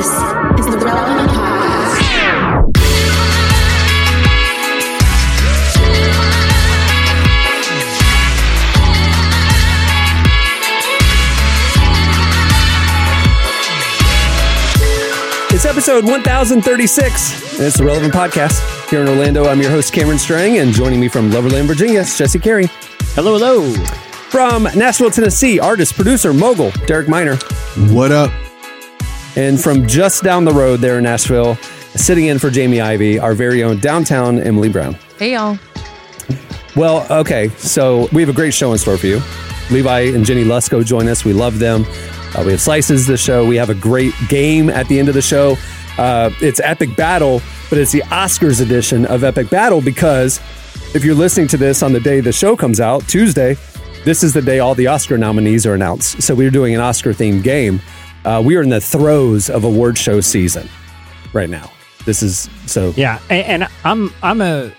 This is the Relevant Podcast. It's episode 1036, and it's the Relevant Podcast. Here in Orlando, I'm your host, Cameron Strang, and joining me from Loverland, Virginia, is Jesse Carey. Hello, hello. From Nashville, Tennessee, artist, producer, mogul, Derek Minor. What up? And from just down the road there in Nashville, sitting in for Jamie Ivey, our very own downtown Emily Brown. Hey, y'all. Well, okay, so we have a great show in store for you. Levi and Jennie Lusko join us. We love them. Uh, we have slices the show. We have a great game at the end of the show. Uh, it's Epic Battle, but it's the Oscars edition of Epic Battle because if you're listening to this on the day the show comes out, Tuesday, this is the day all the Oscar nominees are announced. So we're doing an Oscar themed game. Uh, we are in the throes of award show season right now. This is so. Yeah, and, and I'm I'm a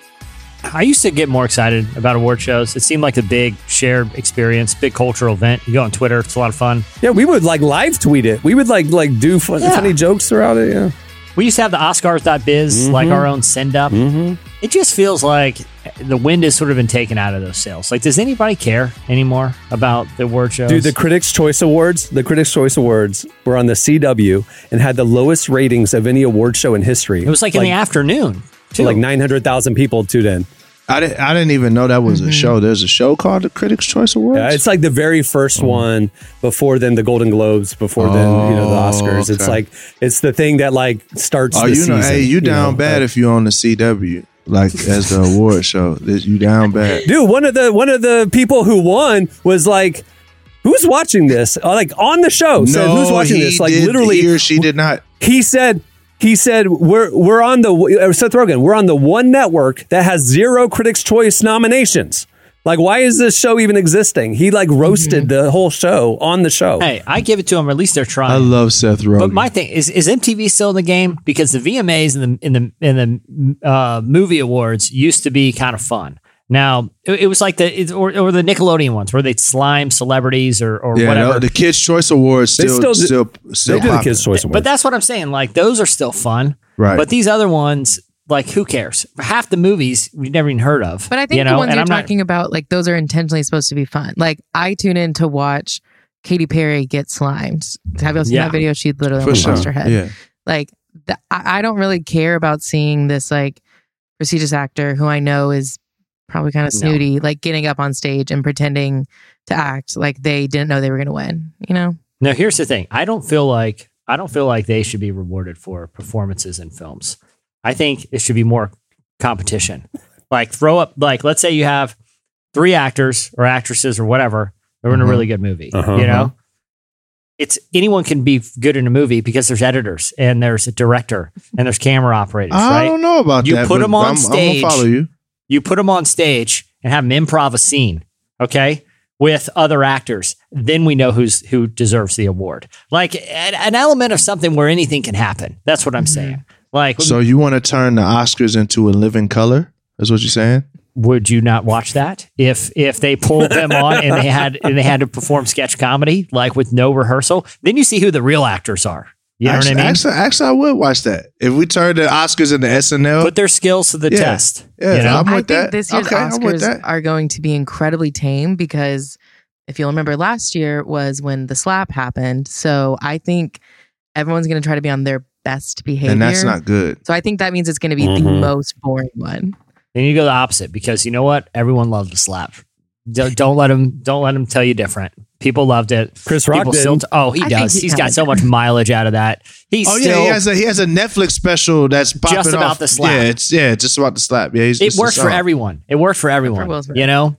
I used to get more excited about award shows. It seemed like a big shared experience, big cultural event. You go on Twitter, it's a lot of fun. Yeah, we would like live tweet it. We would like like do fun, Yeah. funny jokes throughout it. Yeah. We used to have the Oscars.biz, like our mm-hmm. own send up. Mm-hmm. It just feels like the wind has sort of been taken out of those sails. Like, does anybody care anymore about the award shows? Dude, the Critics' Choice Awards, the Critics' Choice Awards were on the CW and had the lowest ratings of any award show in history. it was like, in the afternoon, too. like 900,000 people tuned in. I didn't, I didn't even know that was a show. There's a show called the Critics' Choice Awards. Yeah, it's like the very first one before then the Golden Globes, before then, you know, the Oh, Oscars. It's okay. like, it's the thing that like starts oh, the you know, season. hey, you down know, bad like- if you on the CW, like as the award show. You down bad. Dude, one of the one of the people who won was like, who's watching this? Uh, Like on the show said, who's watching this? Like did- literally, he or she did not. he said he said we're we're on the uh, Seth Rogen we're on the one network that has zero Critics Choice nominations. Like, why is this show even existing? He like roasted the whole show on the show. hey, I give it to them. At least they're trying. I love Seth Rogen. But my thing is, is MTV still in the game? Because the VMAs in the in the in the uh, movie awards used to be kind of fun. Now it, it was like the it, or, or the Nickelodeon ones where they'd slime celebrities or or yeah, whatever. no, the Kids' Choice Awards They still still still do- still, they do the. Kids Choice Awards. but that's what I'm saying. Like those are still fun, Right. But these other ones, like who cares? Half the movies we've never even heard of. But I think you know? the ones and you're I'm not- talking about, like those are intentionally supposed to be fun. Like I tune in to watch Katy Perry get slimed. Have you seen Yeah. that video? She literally For almost sure. lost her head. Yeah. Like th- I, I don't really care about seeing this like prestigious actor who I know is probably kind of No. snooty, like getting up on stage and pretending to act like they didn't know they were going to win. You know? No, here's the thing. I don't feel like I don't feel like they should be rewarded for performances in films. I think it should be more competition. Like throw up like let's say you have three actors or actresses or whatever that are in a Mhm. really good movie. Uh-huh. You know? It's anyone can be good in a movie because there's editors and there's a director and there's camera operators, I right? don't know about You that. You put them on I'm, stage. I'm gonna follow you. You put them on stage and have them improv a scene, okay, with other actors. Then we know who's who deserves the award. Like an, an element of something where anything can happen. That's what I'm mm-hmm. saying. Like, So you want to turn the Oscars into a living color? Is what you're saying? would you not watch that if if they pulled them on and they had and they had to perform sketch comedy like with no rehearsal? Then you see who the real actors are. You know actually, what I mean? Actually, actually, I would watch that if we turn the Oscars into SNL. Put their skills to the Yeah. test. Yeah, you know? I'm I with think that. this year's Okay, Oscars are going to be incredibly tame because if you'll remember last year was when the slap happened. So I think everyone's going to try to be on their best behavior. and that's not good. So I think that means it's going to be the Mhm. most boring one. Then you go the opposite because you know what? Everyone loved the slap. Don't, don't let them. Don't let them tell you different. People loved it. Chris Rock People did. still. oh, he I does. he He's got kinda so much mileage out of that. He's Oh still. yeah, he has a he has a Netflix special that's popping Just about off. the slap. Yeah, it's yeah, just about the slap. Yeah, he's, it it's works for everyone. It works for everyone. Will you know,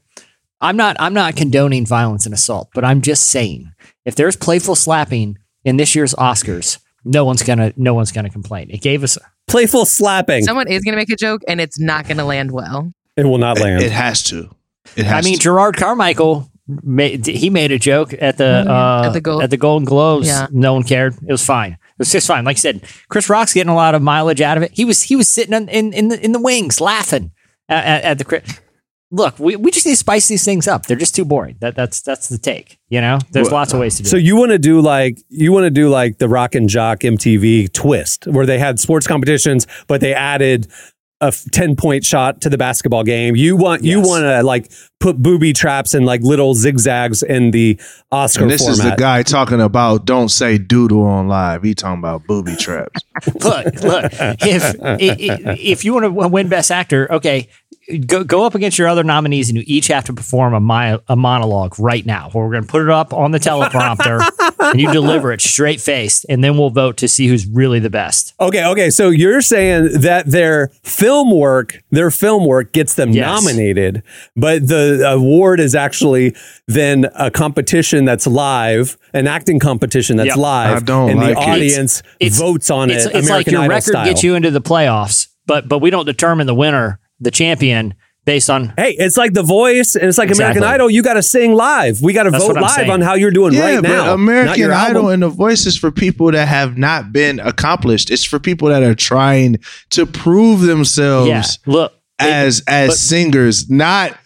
I'm not. I'm not condoning violence and assault, but I'm just saying if there's playful slapping in this year's Oscars, no one's gonna. No one's gonna complain. It gave us. Playful slapping. Someone is going to make a joke and it's not going to land well. it will not It, land. it has to. It has I mean, to. Jerrod Carmichael. Made, he made a joke at the yeah. uh, At the Gold- at the Golden Globes. Yeah. No one cared. It was fine. It was just fine. Like I said, Chris Rock's getting a lot of mileage out of it. He was he was sitting in in, in the in the wings laughing at, at, at the. cri- look, we, we just need to spice these things up. They're just too boring. That that's that's the take. You know, there's Well, lots of ways to do So it. you want to do like you want to do like the Rock and Jock MTV twist, where they had sports competitions, but they added a f- ten point shot to the basketball game. You want you want to like put booby traps and like little zigzags in the Oscar And this is the guy talking about don't say doodle on live. He talking about booby traps. look, look. If i- i- if you want to win Best Actor, okay, go go up against your other nominees, and you each have to perform a mi- a monologue right now. Where we're going to put it up on the teleprompter, and you deliver it straight faced, and then we'll vote to see who's really the best. Okay, okay. So you're saying that their film work, their film work gets them Yes. nominated, but the award is actually then a competition that's live, an acting competition that's Yep. live, I don't and like the it. audience It's- votes on It's, it. it's like your Idol record style. gets you into the playoffs, but but we don't determine the winner, the champion, based on Hey, it's like The Voice, and it's like American Idol. You got to sing live. We got to vote live saying. on how you're doing yeah, right but now. American Idol album. and the voice is for people that have not been accomplished. It's for people that are trying to prove themselves yeah. Look, as as but- singers, not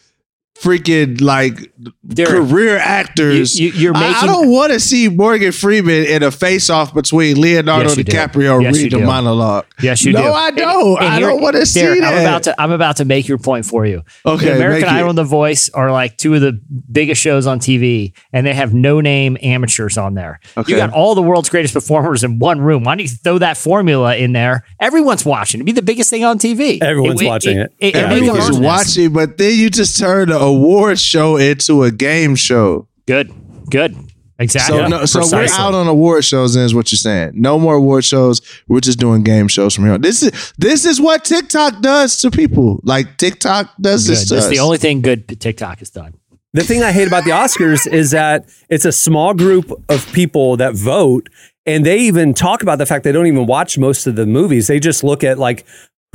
freaking like Derek, career actors. you- you're I- I, don't want to see Morgan Freeman in a face off between Leonardo Yes. DiCaprio Yes, you read the monologue. Yes, you no, do. No, I don't. And I don't want to see Derek, that. I'm about to I'm about to make your point for you. Okay, The American. Idol and The Voice are like two of the biggest shows on TV, and they have no name amateurs on there. Okay. You got all the world's greatest performers in one room. Why don't you throw that formula in there? Everyone's watching. It'd be the biggest thing on TV. Everyone's watching it. it, it make them Everyone's watching, but then you just turn the award show into a game show. Good, good, exactly. So, no, so we're out on award shows. Then is what you're saying? No more award shows. We're just doing game shows from here. on. This is this is what TikTok does to people. Like TikTok does Good. this to That's the only thing good TikTok has done. The thing I hate about the Oscars is that it's a small group of people that vote, and they even talk about the fact they don't even watch most of the movies. They just look at like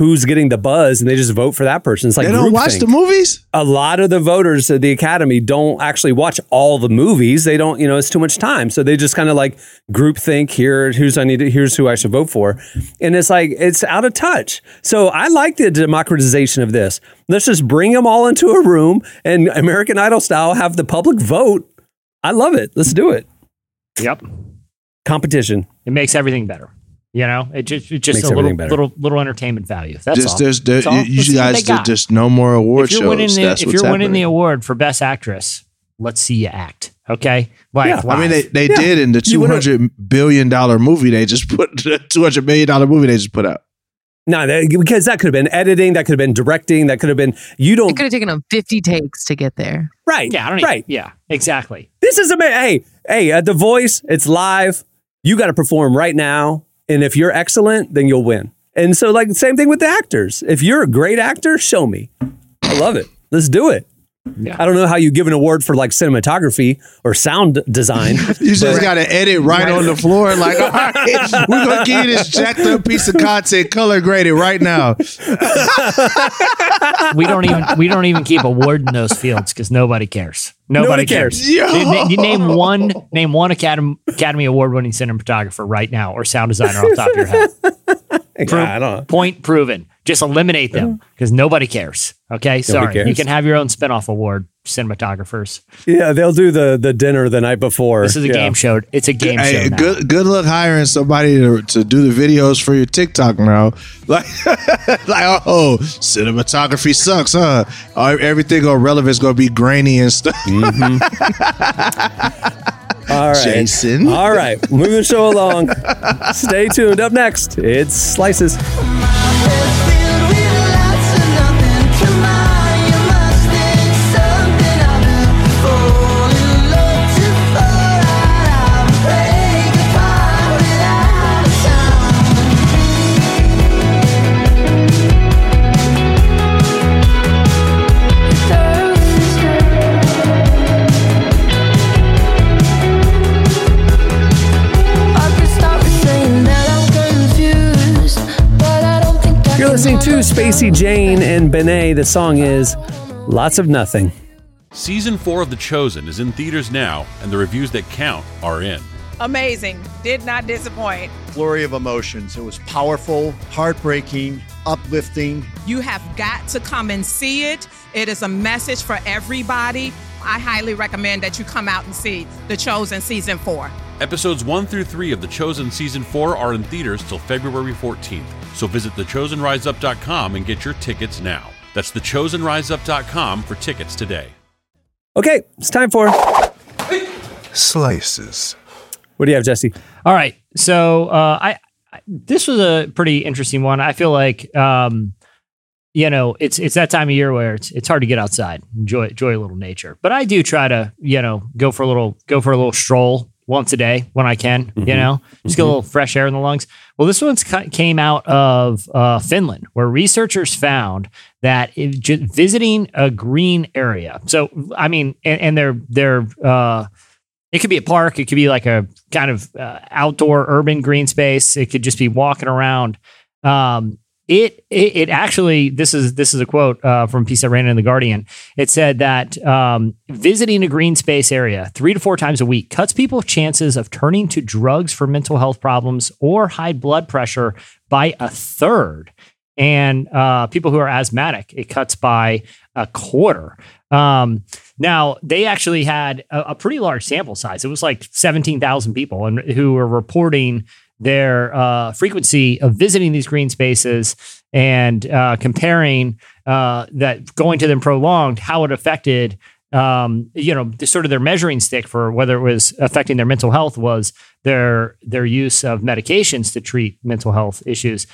who's getting the buzz, and they just vote for that person. It's like they don't watch groupthink. the movies. a lot of the voters of the academy don't actually watch all the movies. They don't, you know, it's too much time. So they just kind of like group think here, who's I need to, here's who I should vote for. And it's like, it's out of touch. So I like the democratization of this. Let's just bring them all into a room and American Idol style have the public vote. I love it. Let's do it. Yep. Competition. It makes everything better. You know, it just it's just Makes a little better. little little entertainment value. That's just all. there's there, That's all. you, Let's see what guys they do got. just no more award if you're shows. winning the if you're winning the award for best actress, let's see you act. Okay, like Yeah. I mean, they, they Yeah. did in the You two wanna- hundred billion dollar movie they just put the two hundred million dollar movie they just put out. No, that, because that could have been editing, that could have been directing, that could have been you don't It could have taken them 50 takes to get there. right. yeah, I don't even, right. yeah, exactly. This is amazing. Hey, hey, at The Voice, it's live. You got to perform right now. And if you're excellent, then you'll win. And so, like, same thing with the actors. If you're a great actor, show me. I love it. Let's do it. Yeah. I don't know how you give an award for like cinematography or sound design. You just got to edit right on the floor. Like, all right, we're gonna give you this jacked up piece of content, color graded right now. We don't even we don't even keep award in those fields because nobody cares. Nobody, Nobody cares. cares. Yo. You, you name one name one Academy Academy Award winning cinematographer right now or sound designer off the top of your head. Yeah, I don't know. Point proven. Just eliminate them because nobody cares. Okay, sorry. cares. You can have your own spinoff award, cinematographers. Yeah, they'll do the the dinner the night before. This is a Yeah. game show. It's a game Hey, show. Now. good good luck hiring somebody to, to do the videos for your TikTok now. Like, like oh, cinematography sucks, huh? Uh, Everything on relevance gonna be grainy and stuff. All right. Jason. All right. Moving the show along. Stay tuned. Up next, it's Slices. Listening to Spacey Jane and BENEE. The song is Lots of Nothing. Season 4 of The Chosen is in theaters now, and the reviews that count are in. amazing. Did not disappoint. flurry of emotions. It was powerful, heartbreaking, uplifting. You have got to come and see it. It is a message for everybody. I highly recommend that you come out and see The Chosen Season 4. Episodes 1 through 3 of The Chosen Season 4 are in theaters till February 14th, so visit thechosenriseup.com and get your tickets now. That's thechosenriseup.com for tickets today. Okay, it's time for. Slices. What do you have, Jesse? All right. So uh, I, I this was a pretty interesting one. I feel like um, you know it's it's that time of year where it's it's hard to get outside, enjoy enjoy a little nature. But I do try to you know go for a little go for a little stroll once a day when I can. You know, just get a little fresh air in the lungs. Well, this one's came out of uh, Finland, where researchers found that visiting a green area. So I mean, and, and they're they're uh, it could be a park. It could be like a kind of uh, outdoor urban green space. It could just be walking around. Um, it, it it actually this is this is a quote uh, from a piece that ran in the Guardian. It said that um, visiting a green space area three to four times a week cuts people's chances of turning to drugs for mental health problems or high blood pressure by a third. And uh, people who are asthmatic, it cuts by a quarter. Um, now they actually had a, a pretty large sample size. It was like seventeen thousand people, and who were reporting their uh, frequency of visiting these green spaces and uh, comparing uh, that going to them prolonged, how it affected. Um, you know, the, sort of their measuring stick for whether it was affecting their mental health was their their use of medications to treat mental health issues.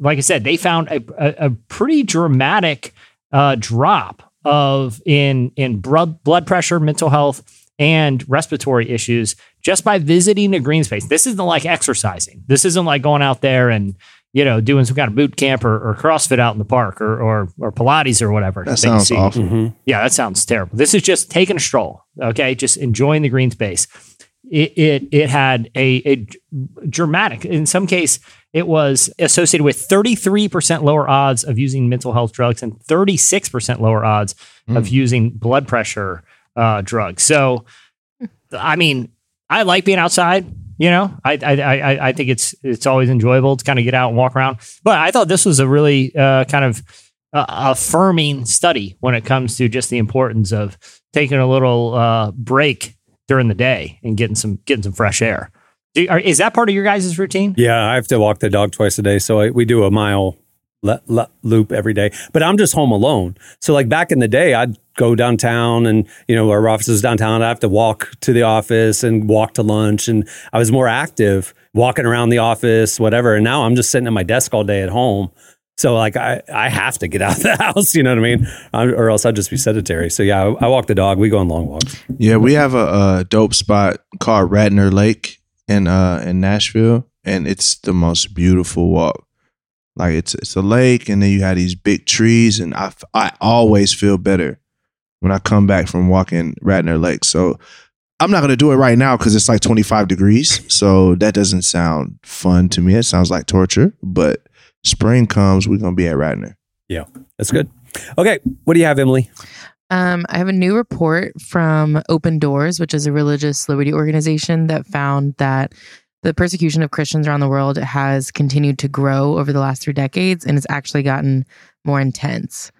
Like I said, they found a, a, a pretty dramatic uh, drop of in in blood blood pressure, mental health, and respiratory issues just by visiting a green space. This isn't like exercising. This isn't like going out there and you know doing some kind of boot camp or, or CrossFit out in the park or or, or Pilates or whatever. That you sounds see. awful. Yeah, that sounds terrible. This is just taking a stroll. Okay, just enjoying the green space. It it, it had a, a dramatic. In some case, it was associated with 33% lower odds of using mental health drugs and 36% lower odds of using blood pressure uh, drugs. So, I mean, I like being outside. You know, I I I, I think it's it's always enjoyable to kind of get out and walk around. But I thought this was a really uh, kind of uh, affirming study when it comes to just the importance of taking a little uh, break during the day and getting some getting some fresh air. Are, is that part of your guys' routine? Yeah, I have to walk the dog twice a day, so I, we do a mile loop every day. But I'm just home alone. So like back in the day, I'd go downtown, and you know our office is downtown. I have to walk to the office and walk to lunch, and I was more active walking around the office, whatever. And now I'm just sitting at my desk all day at home. So like I, I have to get out of the house, you know what I mean, I, or else I'd just be sedentary. So yeah, I, I walk the dog. We go on long walks. Yeah, we have a, a dope spot called Radnor Lake in uh in Nashville, and it's the most beautiful walk. Like it's it's a lake, and then you have these big trees, and I I always feel better when I come back from walking Radnor Lake. So I'm not gonna do it right now because it's like 25 degrees, so that doesn't sound fun to me. It sounds like torture. But spring comes, we're gonna be at Radnor. Yeah, that's good. Okay, what do you have, Emily? Um, I have a new report from Open Doors, which is a religious liberty organization that found that the persecution of Christians around the world has continued to grow over the last three decades and it's actually gotten more intense.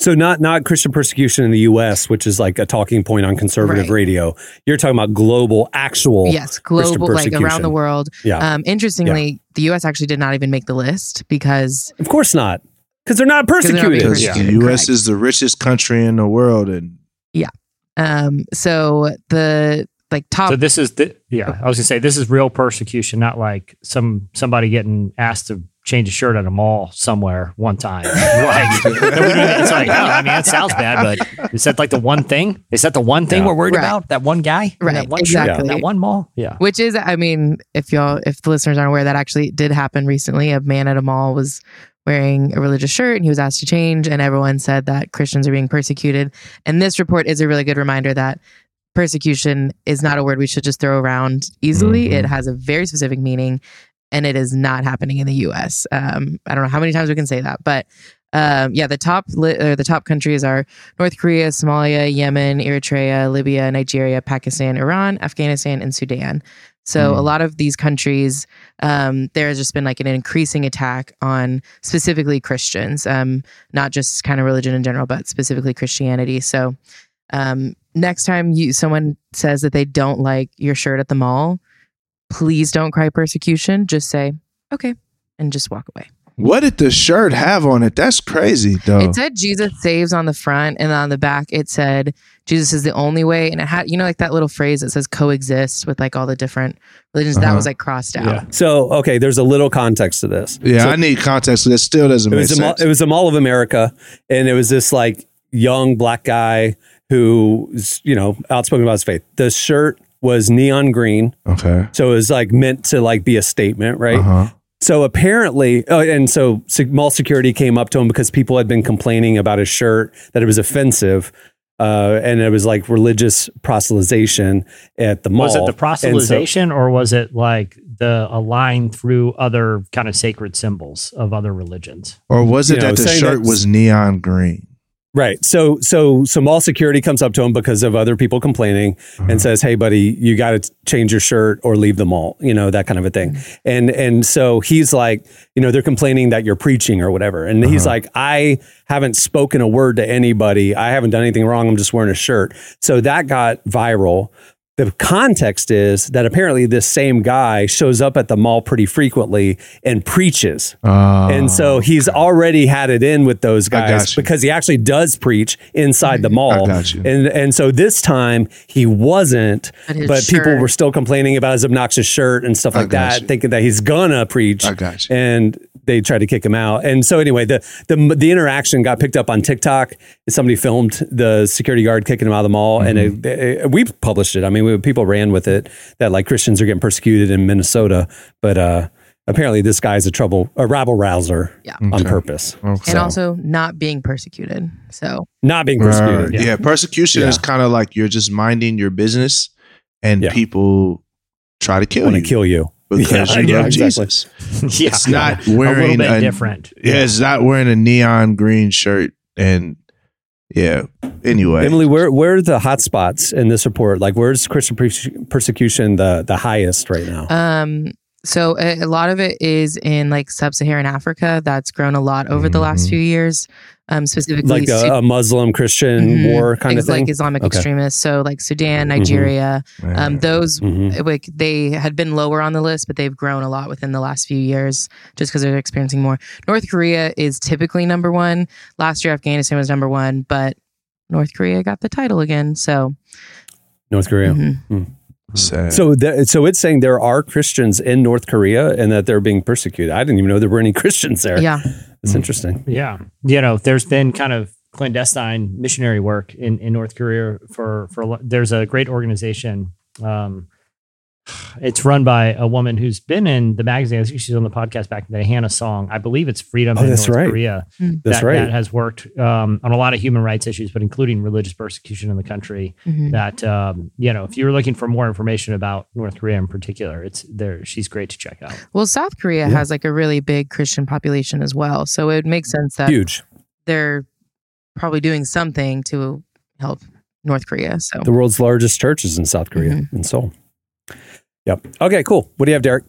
So not not Christian persecution in the U.S., which is like a talking point on conservative Right. radio. You're talking about global, actual. yes, Christian global, like around the world. Yeah, Um, interestingly, the U.S. actually did not even make the list because of course not, because they're not they're not persecuted. Because persecuted. the U.S. correct. is the richest country in the world, and yeah. um, so the like top So this is the yeah. I was gonna say this is real persecution, not like some somebody getting asked to change a shirt at a mall somewhere one time. like, it's like, oh, I mean, that sounds bad, but is that like the one thing? Is that the one thing Yeah. we're worried Right. about? That one guy, Right, That one shirt, exactly. that one mall. Yeah. which is i mean if y'all if the listeners aren't aware that actually did happen recently a man at a mall was wearing a religious shirt and he was asked to change and everyone said that christians are being persecuted and this report is a really good reminder that persecution is not a word we should just throw around easily Mhm. it has a very specific meaning and it is not happening in the us um, i don't know how many times we can say that but um, yeah, the top li- or the top countries are North Korea, Somalia, Yemen, Eritrea, Libya, Nigeria, Pakistan, Iran, Afghanistan, and Sudan. So Mm. a lot of these countries, um, there has just been like an increasing attack on specifically Christians, um, not just kind of religion in general, but specifically Christianity. So um, next time you someone says that they don't like your shirt at the mall, please don't cry persecution. Just say okay and just walk away. What did the shirt have on it? That's crazy, though. It said Jesus saves on the front, and on the back it said Jesus is the only way. And it had, you know, like that little phrase that says coexist with like all the different religions. That Uh-huh. was like crossed out. Yeah. So, okay, there's a little context to this. yeah, So I need context. That still doesn't it make was a sense. it was a Mall of America, and it was this like young black guy who, you know, outspoken about his faith. The shirt was neon green, okay. so it was like meant to like be a statement, right? Uh-huh. So apparently, oh, and so se- mall security came up to him because people had been complaining about his shirt that it was offensive, uh, and it was like religious proselytization at the mall. Was it the And so- proselytization or was it like the a line through other kind of sacred symbols of other religions? Or was it You know, that the shirt that- was neon green? Right. So so so mall security comes up to him because of other people complaining Uh-huh. and says, "Hey buddy, you got to change your shirt or leave the mall." You know, that kind of a thing. And and so he's like, you know, they're complaining that you're preaching or whatever. And he's like, "I haven't spoken a word to anybody. I haven't done anything wrong. I'm just wearing a shirt." So that got viral. The context is that apparently this same guy shows up at the mall pretty frequently and preaches. Uh, And so he's already had it in with those guys because he actually does preach inside the mall. And and so this time he wasn't, But his but people were still complaining about his obnoxious shirt and stuff like that, you. thinking that he's gonna preach. I got you. And they tried to kick him out. And so anyway, the the the interaction got picked up on TikTok. Somebody filmed the security guard kicking him out of the mall, and Mm-hmm. it, it- we published it. I mean, we, people ran with it that like Christians are getting persecuted in Minnesota, but uh, apparently this guy's a trouble a rabble rouser Yeah. on Okay. purpose, Okay. And also not being persecuted. So not being Right. persecuted. Yeah. persecution Yeah. is kind of like you're just minding your business, and Yeah. people try to kill want you to kill you. Because Yeah, you yeah, love exactly. Jesus. yeah. It's not a wearing little bit a- different. Yeah, it's not wearing a neon green shirt, and yeah. Anyway, Emily, where where are the hot spots in this report? Like, where's Christian persecution the the highest right now? Um, so a, a lot of it is in like sub-Saharan Africa. That's grown a lot over the last Mhm. few years. Um, specifically, like Su- a, a Muslim Christian Mhm. war kind of Ex- thing. like Islamic Okay. extremists. So like Sudan, Mhm. Nigeria, Man. um, those Mhm. like they had been lower on the list, but they've grown a lot within the last few years just because they're experiencing more. North Korea is typically number one. Last year, Afghanistan was number one, but North Korea got the title again. So North Korea. mhm. Sad. So, th- so it's saying there are Christians in North Korea and that they're being persecuted. I didn't even know there were any Christians there. yeah, it's interesting. Yeah. You know, there's been kind of clandestine missionary work in, in North Korea for, for, a lo- there's a great organization. Um, it's run by a woman who's been in the magazine. I think she's on the podcast back in the day, Hannah Song. I believe it's Freedom Oh, in that's North right. Korea. That's that, right. That has worked um, on a lot of human rights issues, but including religious persecution in the country. Mhm. That um, you know, if you're looking for more information about North Korea in particular, it's there. She's great to check out. Well, South Korea Yeah. has like a really big Christian population as well. So it would make sense that Huge. they're probably doing something to help North Korea. So The world's largest church is in South Korea, Mm-hmm. in Seoul. Yep. Okay, cool. What do you have, Derek?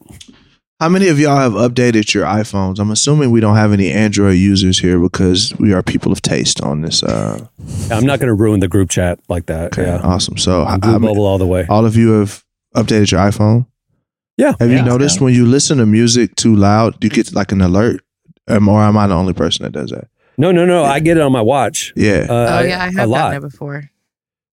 How many of y'all have updated your iPhones? I'm assuming we don't have any Android users here because we are people of taste on this. Uh, I'm not going to ruin the group chat like that. okay, Yeah. awesome. So, Blue how- how all the way. all of you have updated your iPhone. Yeah. Have you Yeah. noticed when you listen to music too loud, you get like an alert? Um, or am I the only person that does that? No, no, no. I get it on my watch. Yeah. Uh, oh yeah, I have lot. gotten it before.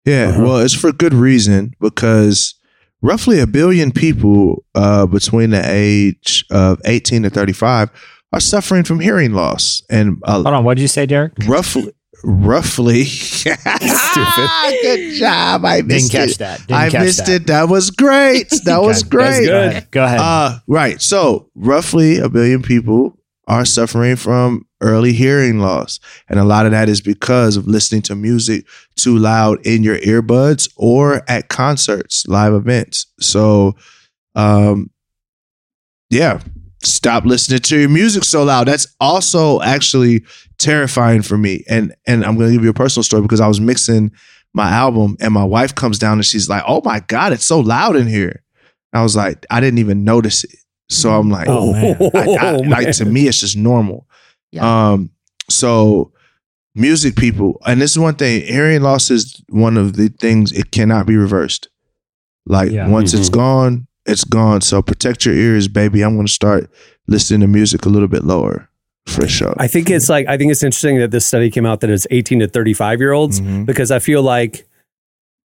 Yeah, Uh-huh. well, it's for good reason because roughly a billion people uh, between the age of 18 to 35 are suffering from hearing loss. And uh, Hold on, what did you say, Derek? roughly, roughly, Stupid. good job. I missed Didn't missed catch it. that. Didn't I catch missed that. it. That was great. That was great. Go ahead. Go ahead. Uh, right. So, roughly a billion people are suffering from early hearing loss. And a lot of that is because of listening to music too loud in your earbuds or at concerts, live events. So, um, yeah, stop listening to your music so loud. That's also actually terrifying for me. And and I'm going to give you a personal story because I was mixing my album and my wife comes down and she's like, "Oh my god, it's so loud in here." I was like, I didn't even notice it. So I'm like, Oh, man. I, I- Oh, like to me, it's just normal. Yeah. Um, so music people, and this is one thing, hearing loss is one of the things it cannot be reversed. Like Yeah. once it's Mhm. gone, it's gone. So protect your ears, baby. I'm gonna start listening to music a little bit lower for sure. I think it's like I think it's interesting that this study came out that it's 18 to 35 year olds Mhm. because I feel like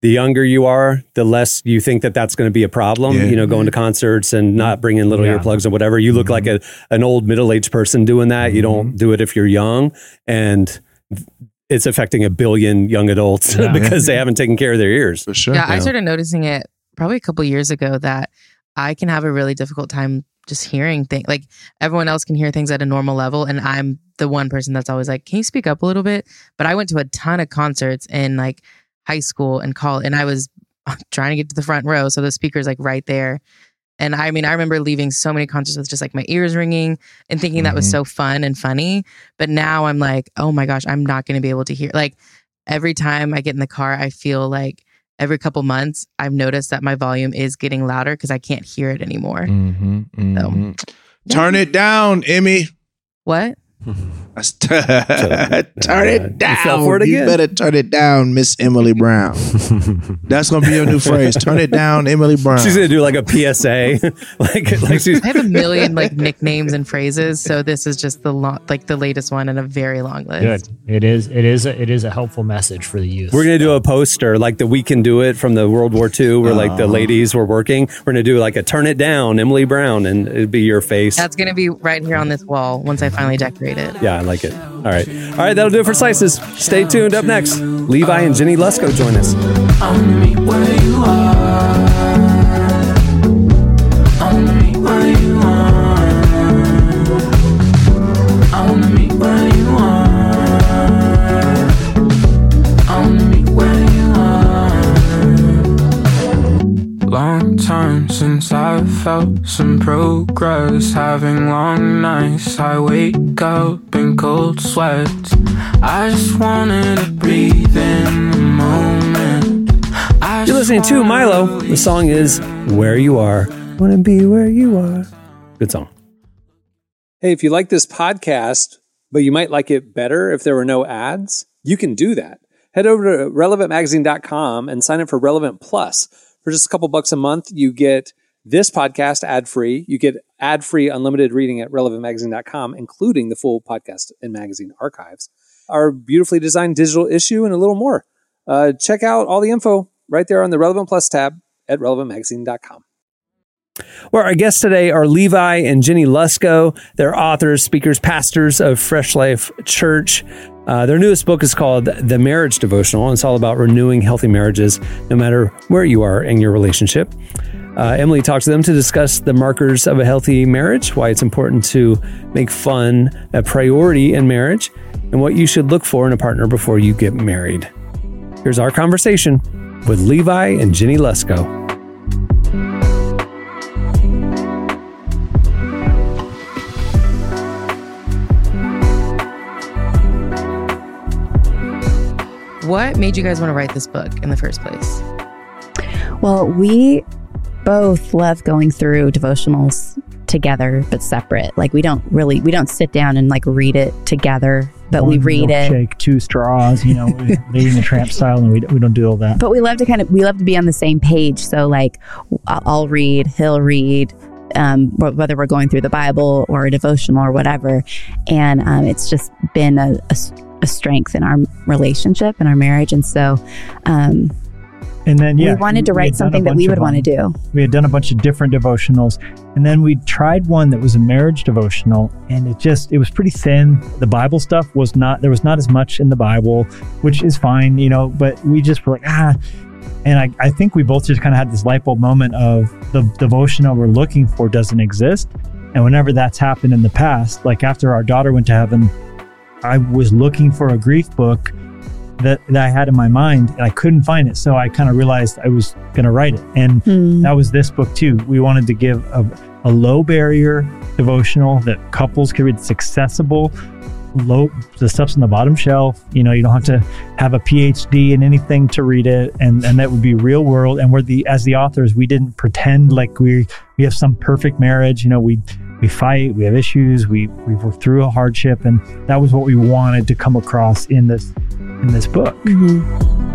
the younger you are, the less you think that that's going to be a problem. Yeah. You know, going to mm-hmm. concerts and not mm-hmm. bringing little Yeah. earplugs or whatever. You look like mm-hmm. a an old middle aged person doing that. You don't do it if you're young, and it's affecting a billion young adults Yeah. because they haven't taken care of their ears. for sure. Yeah, I started noticing it probably a couple years ago that I can have a really difficult time just hearing things. Like everyone else can hear things at a normal level, and I'm the one person that's always like, "Can you speak up a little bit?" But I went to a ton of concerts and like high school and college, and I was trying to get to the front row, so the speaker's like right there. And I mean, I remember leaving so many concerts with just like my ears ringing and thinking that was Mhm. so fun and funny. But now I'm like, oh my gosh, I'm not going to be able to hear. Like every time I get in the car, I feel like every couple months, I've noticed that my volume is getting louder because I can't hear it anymore. Mhm, So- mhm. Turn it down, Emmy. What? That's t- turn it down. fell for it You better turn it down, Miss Emily Brown. That's gonna be your new phrase. Turn it down, Emily Brown. She's gonna do like a PSA, like like she's. I have a million like nicknames and phrases, so this is just the lo- like the latest one in a very long list. Good. It is. It is. A, it is a helpful message for the youth. We're gonna do a poster like the "We Can Do It" from the World War II, where like the Oh. ladies were working. We're gonna do like a "Turn It Down," Emily Brown, and it'd be your face. That's gonna be right here on this wall once I finally decorate it. Yeah, I like it. All right. All right, that'll do it for Slices. Stay tuned. Up next, Levi and Jennie Lusko join us. Time since I've felt some progress. Having long nights, I wake up in cold sweats. I just wanted to breathe in the moment. I You're listening to Milo. The song is Where You Are. Wanna be where you are. Good song. Hey, if you like this podcast, but you might like it better if there were no ads, you can do that. Head over to relevantmagazine.com and sign up for Relevant Plus. For just a couple bucks a month, you get this podcast ad free. You get ad free unlimited reading at relevantmagazine.com, including the full podcast and magazine archives, our beautifully designed digital issue, and a little more. Uh, check out all the info right there on the Relevant Plus tab at relevantmagazine.com. Well, our guests today are Levi and Jennie Lusko. They're authors, speakers, pastors of Fresh Life Church. Uh, their newest book is called The Marriage Devotional, and it's all about renewing healthy marriages no matter where you are in your relationship. Uh, Emily talked to them to discuss the markers of a healthy marriage, why it's important to make fun a priority in marriage, and what you should look for in a partner before you get married. Here's our conversation with Levi and Jennie Lusko. What made you guys want to write this book in the first place? Well, we both love going through devotionals together but separate. Like we don't really we don't sit down and like read it together, but we read it. Shake two straws, you know, we- leading the tramp style, and we, we don't do all that. But we love to kind of we love to be on the same page. So like I'll I'll read, he'll read, um, whether we're going through the Bible or a devotional or whatever, and um, it's just been a strength in our relationship and our marriage. And so um, And then, yeah, we wanted to write a something that we would want to do. We had done a bunch of different devotionals, and then we tried one that was a marriage devotional, and it just it was pretty thin. The Bible stuff was not there was not as much in the Bible, which is fine, you know. But we just were like ah, and I, I think we both just kind of had this light bulb moment of the devotional we're looking for doesn't exist, and whenever that's happened in the past, like after our daughter went to heaven, I was looking for a grief book that, that I had in my mind and I couldn't find it. So I kind of realized I was going to write it. And Hmm. that was this book too. We wanted to give a, a low barrier devotional that couples could read. It's accessible, low the stuff's on the bottom shelf. You know you don't have to have a phd in anything to read it and and that would be real world. And we're the as the authors we didn't pretend like we we have some perfect marriage. You know we we fight we have issues we we've worked through a hardship and that was what we wanted to come across in this in this book. Um,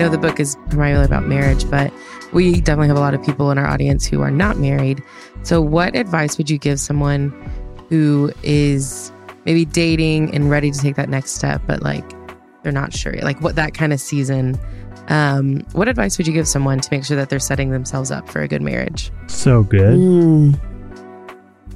know the book is primarily about marriage, but we definitely have a lot of people in our audience who are not married. So, what advice would you give someone who is maybe dating and ready to take that next step, but like they're not sure, like what that kind of season? Um, what advice would you give someone to make sure that they're setting themselves up for a good marriage? so good Mm.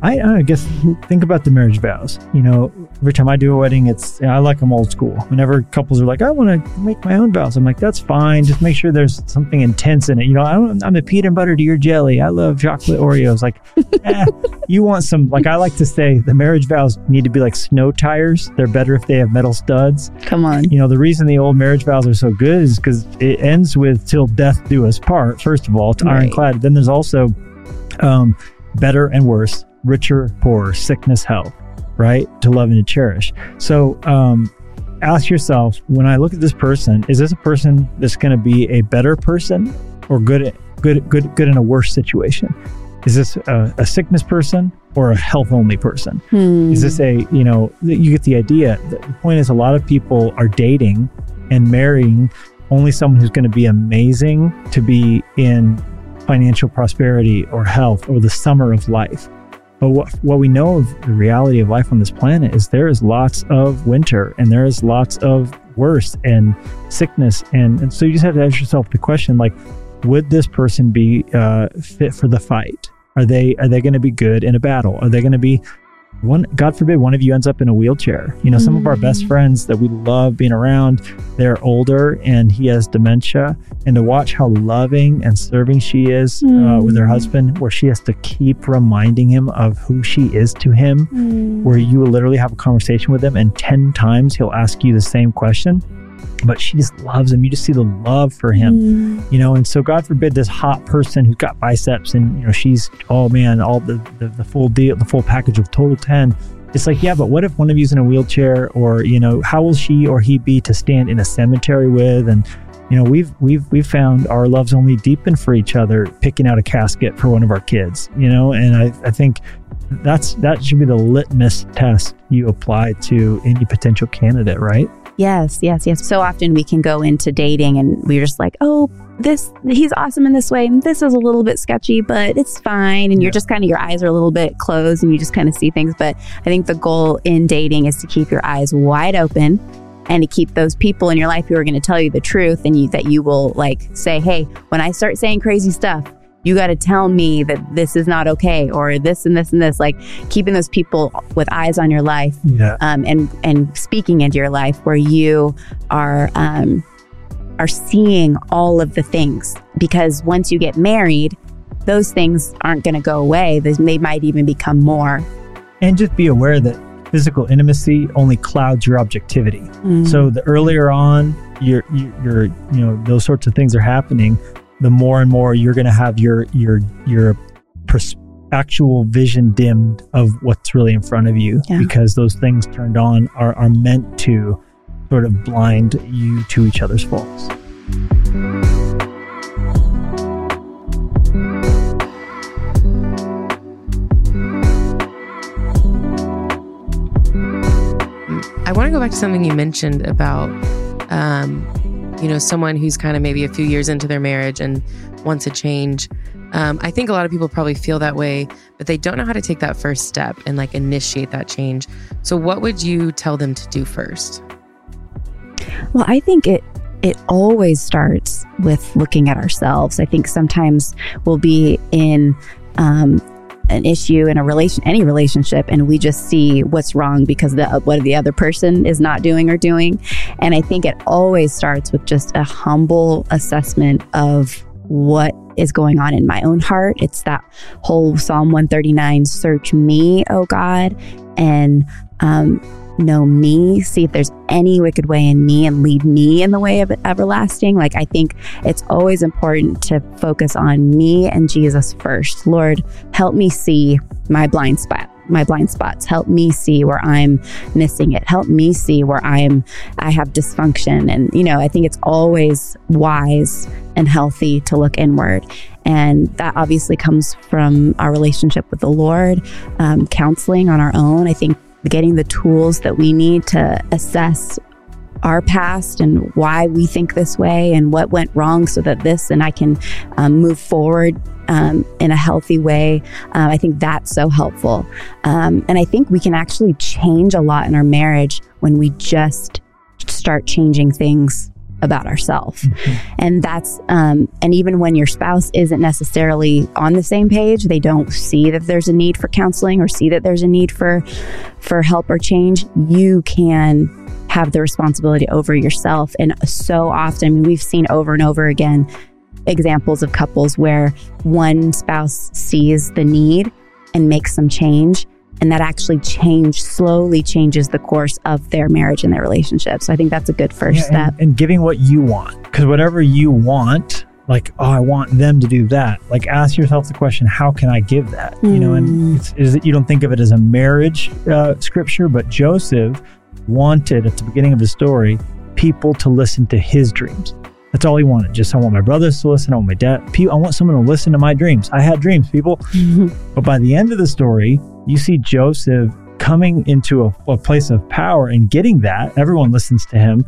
I, I guess think about the marriage vows. You know, every time I do a wedding, it's I like them old school. Whenever couples are like, I want to make my own vows, I'm like, that's fine. Just make sure there's something intense in it. You know, I don't, I'm a peanut butter to your jelly. I love chocolate Oreos. Like, eh, you want some? Like I like to say, the marriage vows need to be like snow tires. They're better if they have metal studs. Come on. You know, the reason the old marriage vows are so good is because it ends with "till death do us part." First of all, it's Right. ironclad. Then there's also um, better and worse, richer, poorer, sickness, health, right? To love and to cherish. So um, ask yourself when I look at this person, is this a person that's going to be a better person or good, good, good, good in a worse situation? Is this a, a sickness person or a health only person? Hmm. Is this a, you know, you get the idea. The point is, a lot of people are dating and marrying only someone who's going to be amazing to be in financial prosperity or health or the summer of life. But what, what we know of the reality of life on this planet is there is lots of winter and there is lots of worse and sickness. And, and so you just have to ask yourself the question like, would this person be uh, fit for the fight? Are they are they going to be good in a battle? Are they going to be one god forbid one of you ends up in a wheelchair. You know some of our best mm. friends that we love being around they're older and he has dementia. And to watch how loving and serving she is uh, mm. with her husband where she has to keep reminding him of who she is to him mm. where you will literally have a conversation with him and 10 times he'll ask you the same question but she just loves him. You just see the love for him mm. you know and so god forbid this hot person who's got biceps and you know she's oh man all the the, the full deal the full package of total 10 it's like yeah but what if one of you's in a wheelchair or you know how will she or he be to stand in a cemetery with? And you know we've we've we've found our loves only deepen for each other picking out a casket for one of our kids you know? And i i think that's that should be the litmus test you apply to any potential candidate right Yes, yes, yes. So often we can go into dating and we're just like, oh, this, he's awesome in this way. And this is a little bit sketchy, but it's fine. And you're just kind of, your eyes are a little bit closed and you just kind of see things. But I think the goal in dating is to keep your eyes wide open and to keep those people in your life who are going to tell you the truth and you, that you will like say, hey, when I start saying crazy stuff, you got to tell me that this is not okay or this and this and this like keeping those people with eyes on your life yeah um, and and speaking into your life where you are um, are seeing all of the things because once you get married those things aren't going to go away they, might even become more and just be aware that physical intimacy only clouds your objectivity. Mm-hmm. So the earlier on you're, you're, you know, those sorts of things are happening, the more and more you're going to have your, your, your pers- actual vision dimmed of what's really in front of you Yeah. because those things turned on are, are meant to sort of blind you to each other's faults. I want to go back to something you mentioned about, um, you know, someone who's kind of maybe a few years into their marriage and wants a change. Um, I think a lot of people probably feel that way, but they don't know how to take that first step and like initiate that change. So, what would you tell them to do first? Well, I think it it always starts with looking at ourselves. I think sometimes we'll be in um, an issue in a relation, any relationship, and we just see what's wrong because the what the other person is not doing or doing. And I think it always starts with just a humble assessment of what is going on in my own heart. It's that whole Psalm 139 search me, oh God. And um, know me, see if there's any wicked way in me and lead me in the way of everlasting. Like, I think it's always important to focus on me and Jesus first. Lord, help me see my blind spot my blind spots. Help me see where i'm missing it. Help me see where i'm i have dysfunction. And you know i think it's always wise and healthy to look inward. And that obviously comes from our relationship with the lord um, counseling on our own. I think getting the tools that we need to assess our past and why we think this way and what went wrong so that this and I can um, move forward um, in a healthy way. Um, I think that's so helpful. Um, and I think we can actually change a lot in our marriage when we just start changing things about ourselves. Mm-hmm. And that's, um, and even when your spouse isn't necessarily on the same page, they don't see that there's a need for counseling or see that there's a need for, for help or change, you can have the responsibility over yourself. And so often, I mean, we've seen over and over again examples of couples where one spouse sees the need and makes some change and that actually change slowly changes the course of their marriage and their relationship. So I think that's a good first yeah, step. And, and giving what you want, because whatever you want, like oh, I want them to do that. Like ask yourself the question, how can I give that? Mm. You know, and mm. it's, is it, you don't think of it as a marriage uh, scripture, but Joseph wanted at the beginning of the story people to listen to his dreams. That's all he wanted. Just I want my brothers to listen. I want my dad. I want someone to listen to my dreams. I had dreams, people. but by the end of the story, you see Joseph coming into a, a place of power and getting that. Everyone listens to him.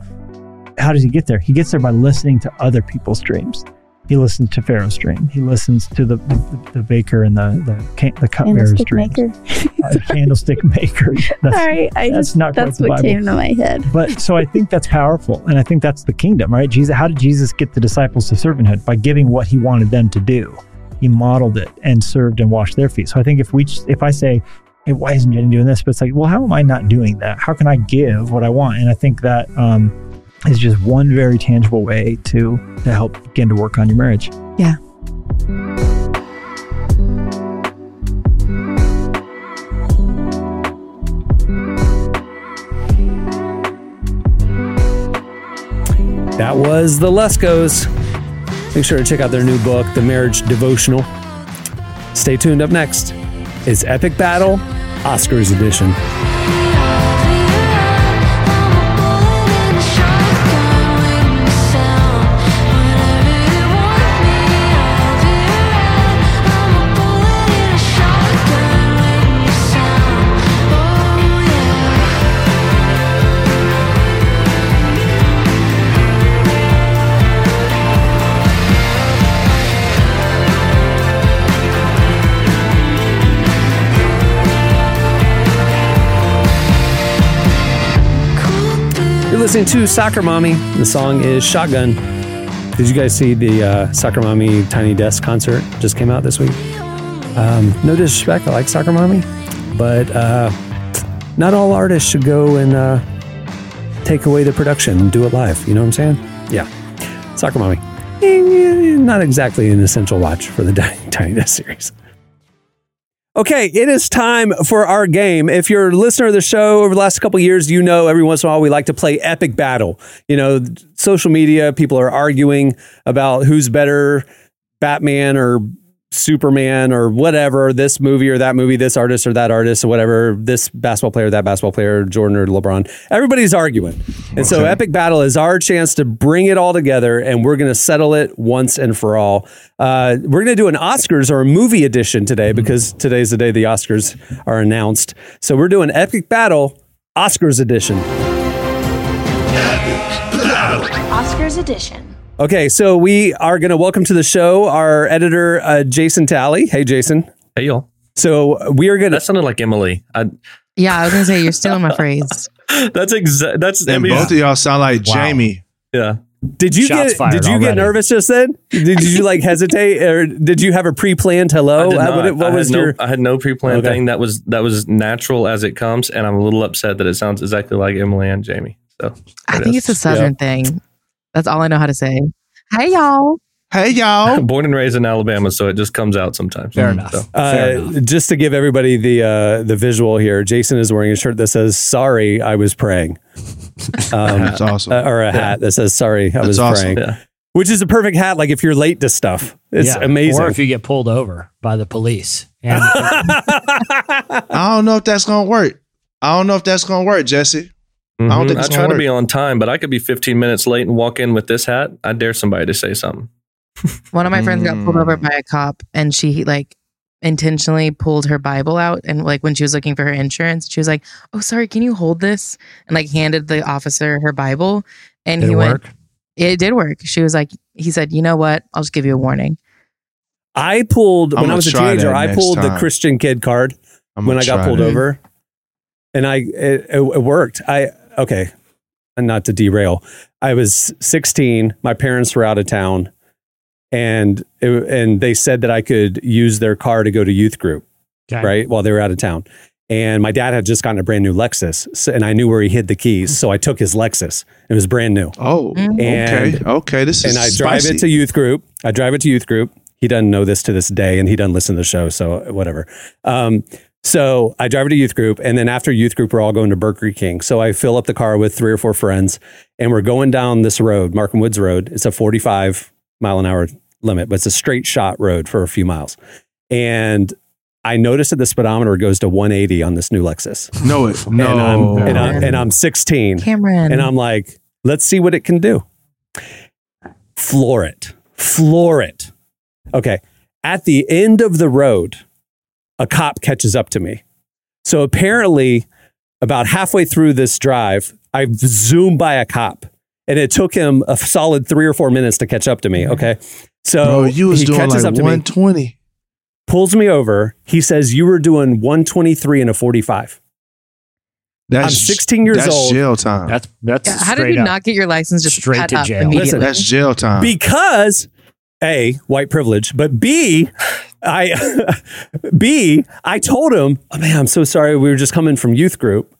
How does he get there? He gets there by listening to other people's dreams. He listens to Pharaoh's dream. He listens to the the, the baker and the the, the cupbearer's dream. Maker. uh, candlestick maker. That's, Sorry, I that's just, not that's what came to my head. but so I think that's powerful, and I think that's the kingdom, right? Jesus, how did Jesus get the disciples to servanthood by giving what he wanted them to do? He modeled it and served and washed their feet. So I think if we, if I say, hey, why isn't Jennie doing this? But it's like, well, how am I not doing that? How can I give what I want? And I think that um, is just one very tangible way to to help begin to work on your marriage. Yeah. That was the Luskos. Make sure to check out their new book, The Marriage Devotional. Stay tuned up next. It's Epic Battle, Oscars Edition. Listening to Soccer Mommy. The song is Shotgun. Did you guys see the uh, Soccer Mommy Tiny Desk concert just came out this week? Um, no disrespect, I like Soccer Mommy, but uh, not all artists should go and uh, take away the production and do it live. You know what I'm saying? Yeah. Soccer Mommy. Eh, not exactly an essential watch for the Tiny Desk series. Okay, it is time for our game. If you're a listener of the show over the last couple years, you know every once in a while we like to play epic battle. You know, social media, people are arguing about who's better, Batman or Superman or whatever, this movie or that movie, this artist or that artist or whatever, this basketball player, that basketball player, Jordan or LeBron. Everybody's arguing. And okay. so Epic Battle is our chance to bring it all together and we're going to settle it once and for all. Uh, we're going to do an Oscars or a movie edition today mm-hmm. because today's the day the Oscars are announced. So we're doing Epic Battle Oscars edition. Oscars edition. Okay, so we are going to welcome to the show our editor, uh, Jason Talley. Hey, Jason. Hey, y'all. So we are going to. That sounded like Emily. I... Yeah, I was going to say, you're stealing my phrase. that's exactly. That's. And both of y'all sound like wow. Jamie. Yeah. Did you Shots get Did you already. get nervous just then? Did, you like hesitate, or did you have a pre-planned hello? What, what was no, your? I had no pre-planned okay. thing. That was that was natural as it comes, and I'm a little upset that it sounds exactly like Emily and Jamie. So I think it's a southern thing. That's all I know how to say. Hey, y'all. Hey y'all. Born and raised in Alabama, so it just comes out sometimes. Fair enough. So- Fair Uh, just to give everybody the uh, the visual here, Jason is wearing a shirt that says "Sorry, I was praying," um, That's awesome. uh, or a hat that says "Sorry, I was awesome. praying," Yeah. which is a perfect hat. Like if you're late to stuff, it's Yeah. amazing. Or if you get pulled over by the police. And I don't know if that's gonna work. I don't know if that's gonna work, Jesse. I don't Mhm. think I try gonna be on time, but I could be 15 minutes late and walk in with this hat. I dare somebody to say something. One of my friends got pulled over Mm. by a cop and she like intentionally pulled her Bible out and like when she was looking for her insurance, she was like, Oh, sorry, can you hold this? And like handed the officer her Bible. And Did he it went, work? It did work. She was like, he said, you know what? I'll just give you a warning. I pulled I'm when I was a teenager. I next pulled the. Christian kid card I'm when I got pulled that. over, and I it, it, it worked. I okay, and not to derail. I was 16. My parents were out of town, and it, and they said that I could use their car to go to youth group. Okay. right while they were out of town. And my dad had just gotten a brand new Lexus, so, and I knew where he hid the keys, so I took his Lexus. It was brand new, Oh, Mm. okay, okay. This is and I drive spicy. it to youth group. I drive it to youth group. He doesn't know this to this day, and he doesn't listen to the show, so whatever. Um, so I drive it to youth group, and then after youth group, we're all going to Burger King. So I fill up the car with three or four friends, and we're going down this road, Markham Woods Road. It's a 45 mile an hour limit, but it's a straight shot road for a few miles. And I noticed that the speedometer goes to 180 on this new Lexus. No, it no. And I'm, and I'm, and I'm 16. Cameron. And I'm like, let's see what it can do. Floor it. Floor it. Okay. At the end of the road, a cop catches up to me. So apparently, about halfway through this drive, I zoomed by a cop. And it took him a solid three or four minutes to catch up to me. Mm-hmm. Okay. So Bro, you was he doing catches like up to me, 120. pulls me over. He says, You were doing 123 and a 45. That's I'm 16 years that's old. jail time. That's that's Yeah, how did you up. not get your license just Straight cut to up jail. immediately? Listen, that's jail time. because a white privilege but b i b i told him oh, man i'm so sorry. We were just coming from youth group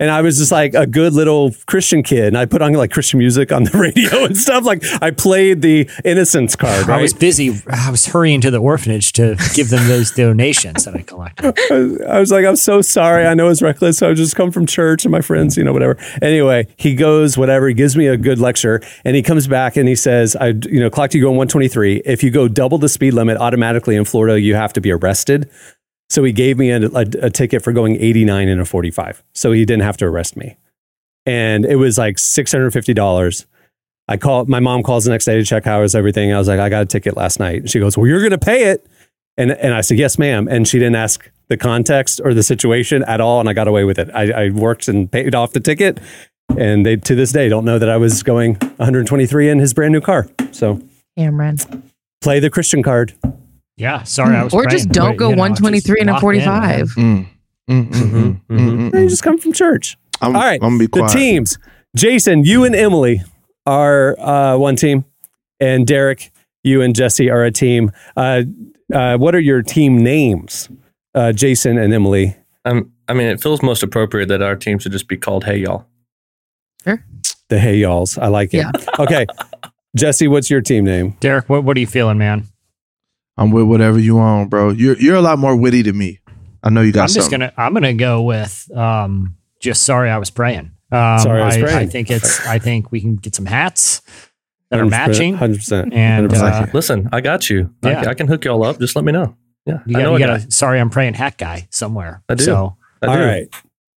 and I was just like a good little Christian kid, and I put on like Christian music on the radio and stuff. Like I played the innocence card. I was busy. I was hurrying to the orphanage to give them those donations that I collected. I was like, I'm so sorry. I know it's reckless. I just come from church and my friends, you know, whatever. Anyway, he goes, whatever. He gives me a good lecture and he comes back and he says, I, you know, clocked you going 123. If you go double the speed limit automatically in Florida, you have to be arrested. So he gave me a, a, a ticket for going 89 in a 45. So he didn't have to arrest me. And it was like $650. I call my mom calls the next day to check how was everything. I was like, I got a ticket last night. She goes, Well, you're going to pay it. And, and I said, Yes, ma'am. And she didn't ask the context or the situation at all. And I got away with it. I, I worked and paid off the ticket. And they, to this day, don't know that I was going 123 in his brand new car. So Cameron. play the Christian card. Yeah, sorry, I was. Or just don't but, go you know, 123 and a just locked in, man. 45. Mm. Mm, mm, mm, mm, mm, You just come from church. I'm, All right. I'm gonna be quiet. The teams, Jason, you and Emily are uh, one team, and Derek, you and Jesse are a team. Uh, uh, what are your team names, uh, Jason and Emily? Um, I mean, it feels most appropriate that our team should just be called Hey Y'all. Sure. The Hey Y'alls. I like it. Yeah. Okay. Jesse, what's your team name? Derek, what what are you feeling, man? I'm with whatever you want, bro. You're you're a lot more witty than me. I know you got I'm just gonna I'm gonna go with um, just sorry I was praying. Um, Sorry I was praying. I think it's I think we can get some hats that are matching. 100%. And 100%. uh, Listen, I got you. I, Yeah. I can hook y'all up. Just let me know. Yeah, you I got, know you a got a sorry I'm praying hat guy somewhere. I do. So I do. right.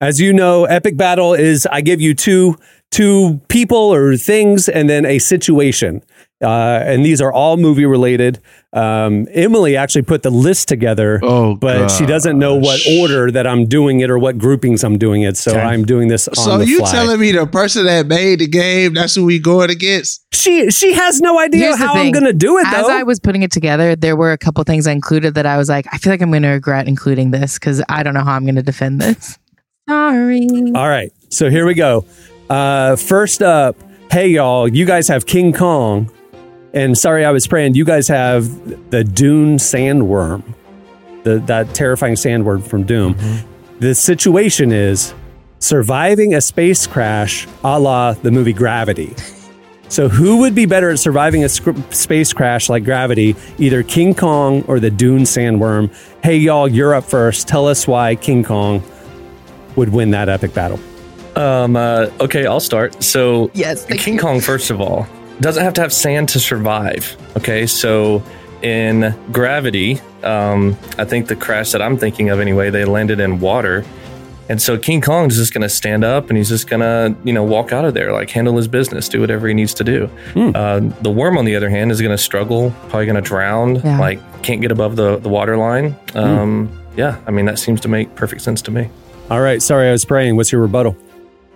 As you know, Epic Battle is I give you two two people or things and then a situation. Uh, and these are all movie related. Um, Emily actually put the list together, oh, but she doesn't know what order that I'm doing it or what groupings I'm doing it. So Okay. I'm doing this on So the you fly. telling me the person that made the game? That's who we going against? she she has no idea Here's how I'm going to do it As. I was putting it together, there were a couple things I included that I was like, I feel like I'm going to regret including this because I don't know how I'm going to defend this. Sorry. All right. So here we go. Uh, first up, hey y'all, you guys have King Kong. And sorry, I was praying. You guys have the Dune sandworm, the that terrifying sandworm from Dune. The situation is surviving a space crash, a la the movie Gravity. So, who would be better at surviving a sc- space crash like gravity, either King Kong or the Dune sandworm? Hey, y'all, you're up first. Tell us why King Kong would win that epic battle. Um, uh, okay, I'll start. So, Yes, King you. Kong, first of all, doesn't have to have sand to survive. Okay, so in Gravity, um, I think the crash that I'm thinking of anyway, they landed in water. And so King Kong's just going to stand up and he's just going to, you know, walk out of there, like handle his business, do whatever he needs to do. Uh, the worm, on the other hand, is going to struggle, probably going to drown, Yeah. like can't get above the, the water line. Um, Yeah, I mean, that seems to make perfect sense to me. All right, sorry, I was praying. What's your rebuttal?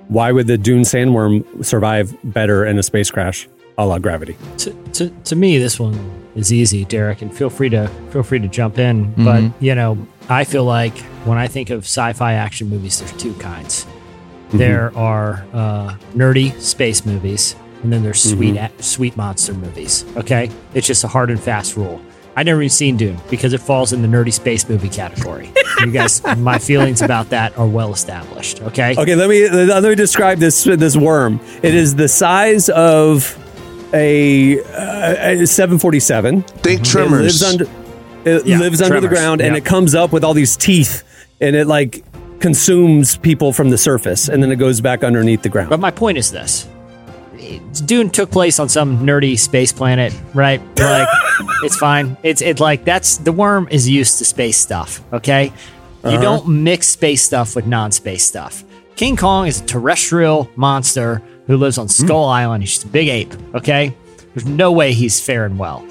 Why would the Dune sandworm survive better in a space crash a la gravity? to, to, to me this one is easy derek and feel free to feel free to jump in. But mm-hmm. you know i feel like when i think of sci-fi action movies there's two kinds. Mm-hmm. There are uh, nerdy space movies and then there's mm-hmm. sweet a- sweet monster movies okay? It's just a hard and fast rule. I never even seen dune because it falls in the nerdy space movie category. You guys my feelings about that are well established okay? Okay, let me let me describe this this worm. It is the size of a, uh, a 747. Think It Tremors. lives under it Yeah, lives under the Tremors, ground and yeah. it comes up with all these teeth and it like consumes people from the surface and then it goes back underneath the ground. But my point is this. Dune took place on some nerdy space planet, right? Like, it's fine. It's it's like that's the worm is used to space stuff. Okay, you don't mix space stuff with non-space stuff. King Kong is a terrestrial monster who lives on hmm. Skull Island. He's just a big ape. Okay, there's no way he's faring well.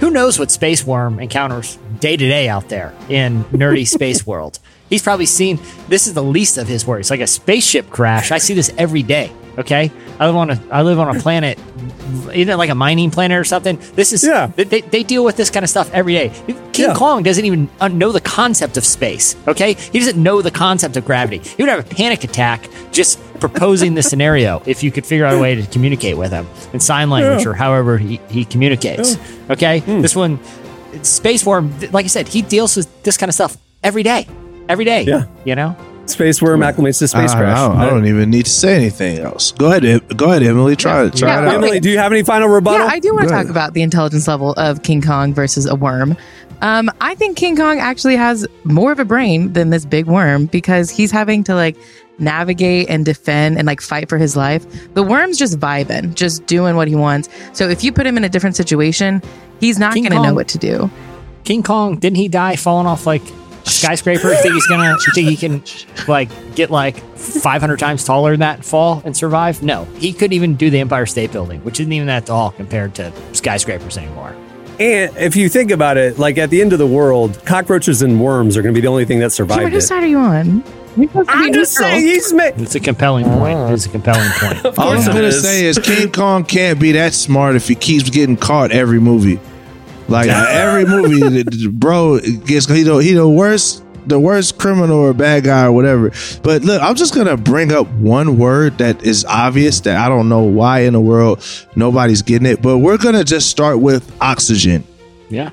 Who knows what space worm encounters day to day out there in nerdy space world? He's probably seen this is the least of his worries. Like a spaceship crash, I see this every day. Okay, I live on a I live on a planet, isn't it like a mining planet or something? This is Yeah. They, they, deal with this kind of stuff every day. King Yeah. Kong doesn't even know the concept of space. Okay, he doesn't know the concept of gravity. He would have a panic attack just proposing the scenario if you could figure out a way to communicate with him in sign language or however he, he communicates. Okay, this one, Space Worm, like I said, he deals with this kind of stuff every day. Every day. Yeah. You know? Space worm acclimates to space I, crash. I don't, I don't even need to say anything else. Go ahead, go ahead, Emily. Try it. Try Yeah, it well, out. Emily, do you have any final rebuttal? Yeah, I do want to talk about the intelligence level of King Kong versus a worm. Um, I think King Kong actually has more of a brain than this big worm because he's having to like navigate and defend and like fight for his life. The worm's just vibing, just doing what he wants. So if you put him in a different situation, he's not going to know what to do. King Kong, didn't he die falling off like a skyscraper? You think he's gonna you think he can like get like 500 times taller than that and fall and survive? No, he couldn't even do the Empire State Building, which isn't even that tall compared to skyscrapers anymore. And if you think about it, like at the end of the world, cockroaches and worms are going to be the only thing that Cameron, survived whose it. side are you on? You're supposed to be I'm just saying he's ma- It's a compelling point. It's a compelling point. All I'm course it gonna is. say is King Kong can't be that smart if he keeps getting caught every movie. Like every movie, the- the- bro gets he the he the worst the worst criminal or bad guy or whatever. But look, I'm just gonna bring up one word that is obvious that I don't know why in the world nobody's getting it. But we're gonna just start with oxygen. Yeah.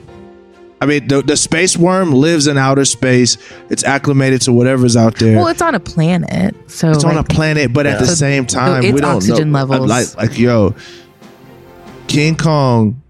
I mean, the, the space worm lives in outer space. It's acclimated to whatever's out there. Well, it's on a planet, so it's on a planet, but at the So- same time, we don't oxygen know. levels- Like, like, yo, King Kong,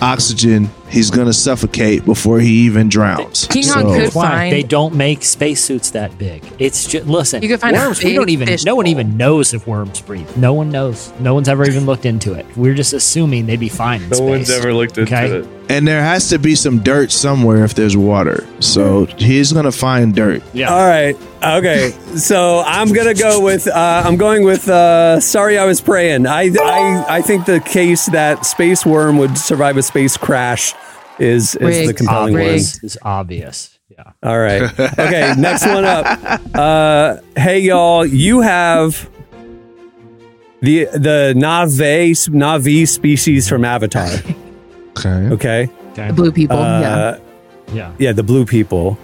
oxygen. He's gonna suffocate before he even drowns. King Kong So- could That's why find- they don't make spacesuits that big. It's just listen. You could find worms. We don't even. No one even knows if worms breathe. No one knows. No one's ever even looked into it. We're just assuming they'd be fine. In No space. one's ever looked into Okay. it. and there has to be some dirt somewhere if there's water. So he's gonna find dirt. Yeah. All right. Okay. So I'm gonna go with. Uh, I'm going with. Uh, sorry, I was praying. I, I I think the case that space worm would survive a space crash is is the Rigged. compelling one. Is obvious. Yeah. All right. Okay. next one up. Uh, hey y'all, you have the the Na'vi Na'vi species from Avatar. Okay. Okay. Okay. blue people. yeah. Uh, Yeah. yeah, the blue people.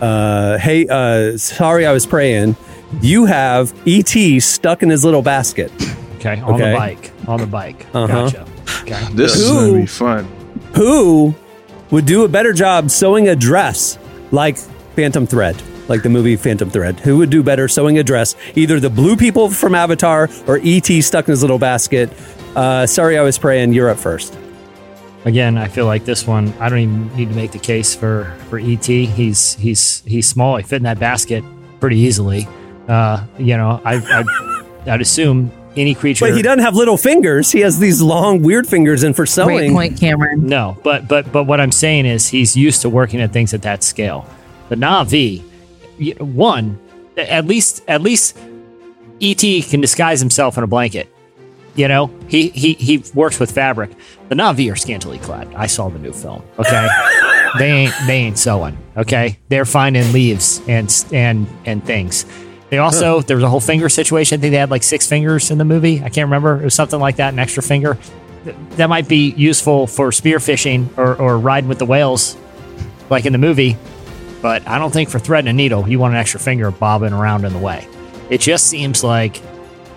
Uh, hey, uh, sorry, I was praying. You have ET stuck in his little basket. Okay. On Okay. the bike. On the bike. Uh-huh. Gotcha. Okay. This is gonna be fun. Who would do a better job sewing a dress like Phantom Thread, like the movie Phantom Thread? Who would do better sewing a dress? Either the blue people from Avatar or ET stuck in his little basket. Uh, sorry, I was praying. You're up first. Again, I feel like this one. I don't even need to make the case for for ET. He's he's he's small. He fit in that basket pretty easily. Uh, you know, I I'd, I'd assume any creature. But he doesn't have little fingers. He has these long, weird fingers, and for Great sewing, point, Cameron. No, but but but what I'm saying is he's used to working at things at that scale. The Navi, one, at least at least ET can disguise himself in a blanket. You know, he he he works with fabric. The Navi are scantily clad. I saw the new film. Okay, they ain't they ain't sewing. Okay, they're finding leaves and and and things. They also there was a whole finger situation. I think they had like six fingers in the movie. I can't remember. It was something like that, an extra finger. That might be useful for spearfishing or, or riding with the whales, like in the movie. But I don't think for threading a needle, you want an extra finger bobbing around in the way. It just seems like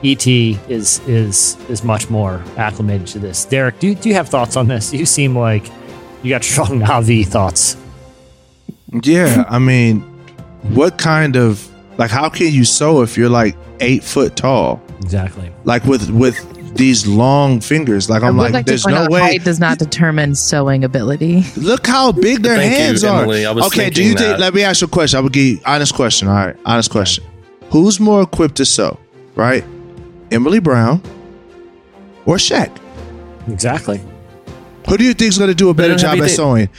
ET is is is much more acclimated to this. Derek, do, do you have thoughts on this? You seem like you got strong Navi thoughts. Yeah, I mean, what kind of like how can you sew if you're like eight foot tall? Exactly. Like with with these long fingers. Like I I'm like, like there's no way. height does not determine sewing ability. Look how big their Thank you, hands are. Emily. I was okay, do thinking you think? Let me ask you a question. I would give you honest question. All right, honest question. Who's more equipped to sew? Right, Emily Brown or Shaq? Exactly. Who do you think is going to do a better job at sewing?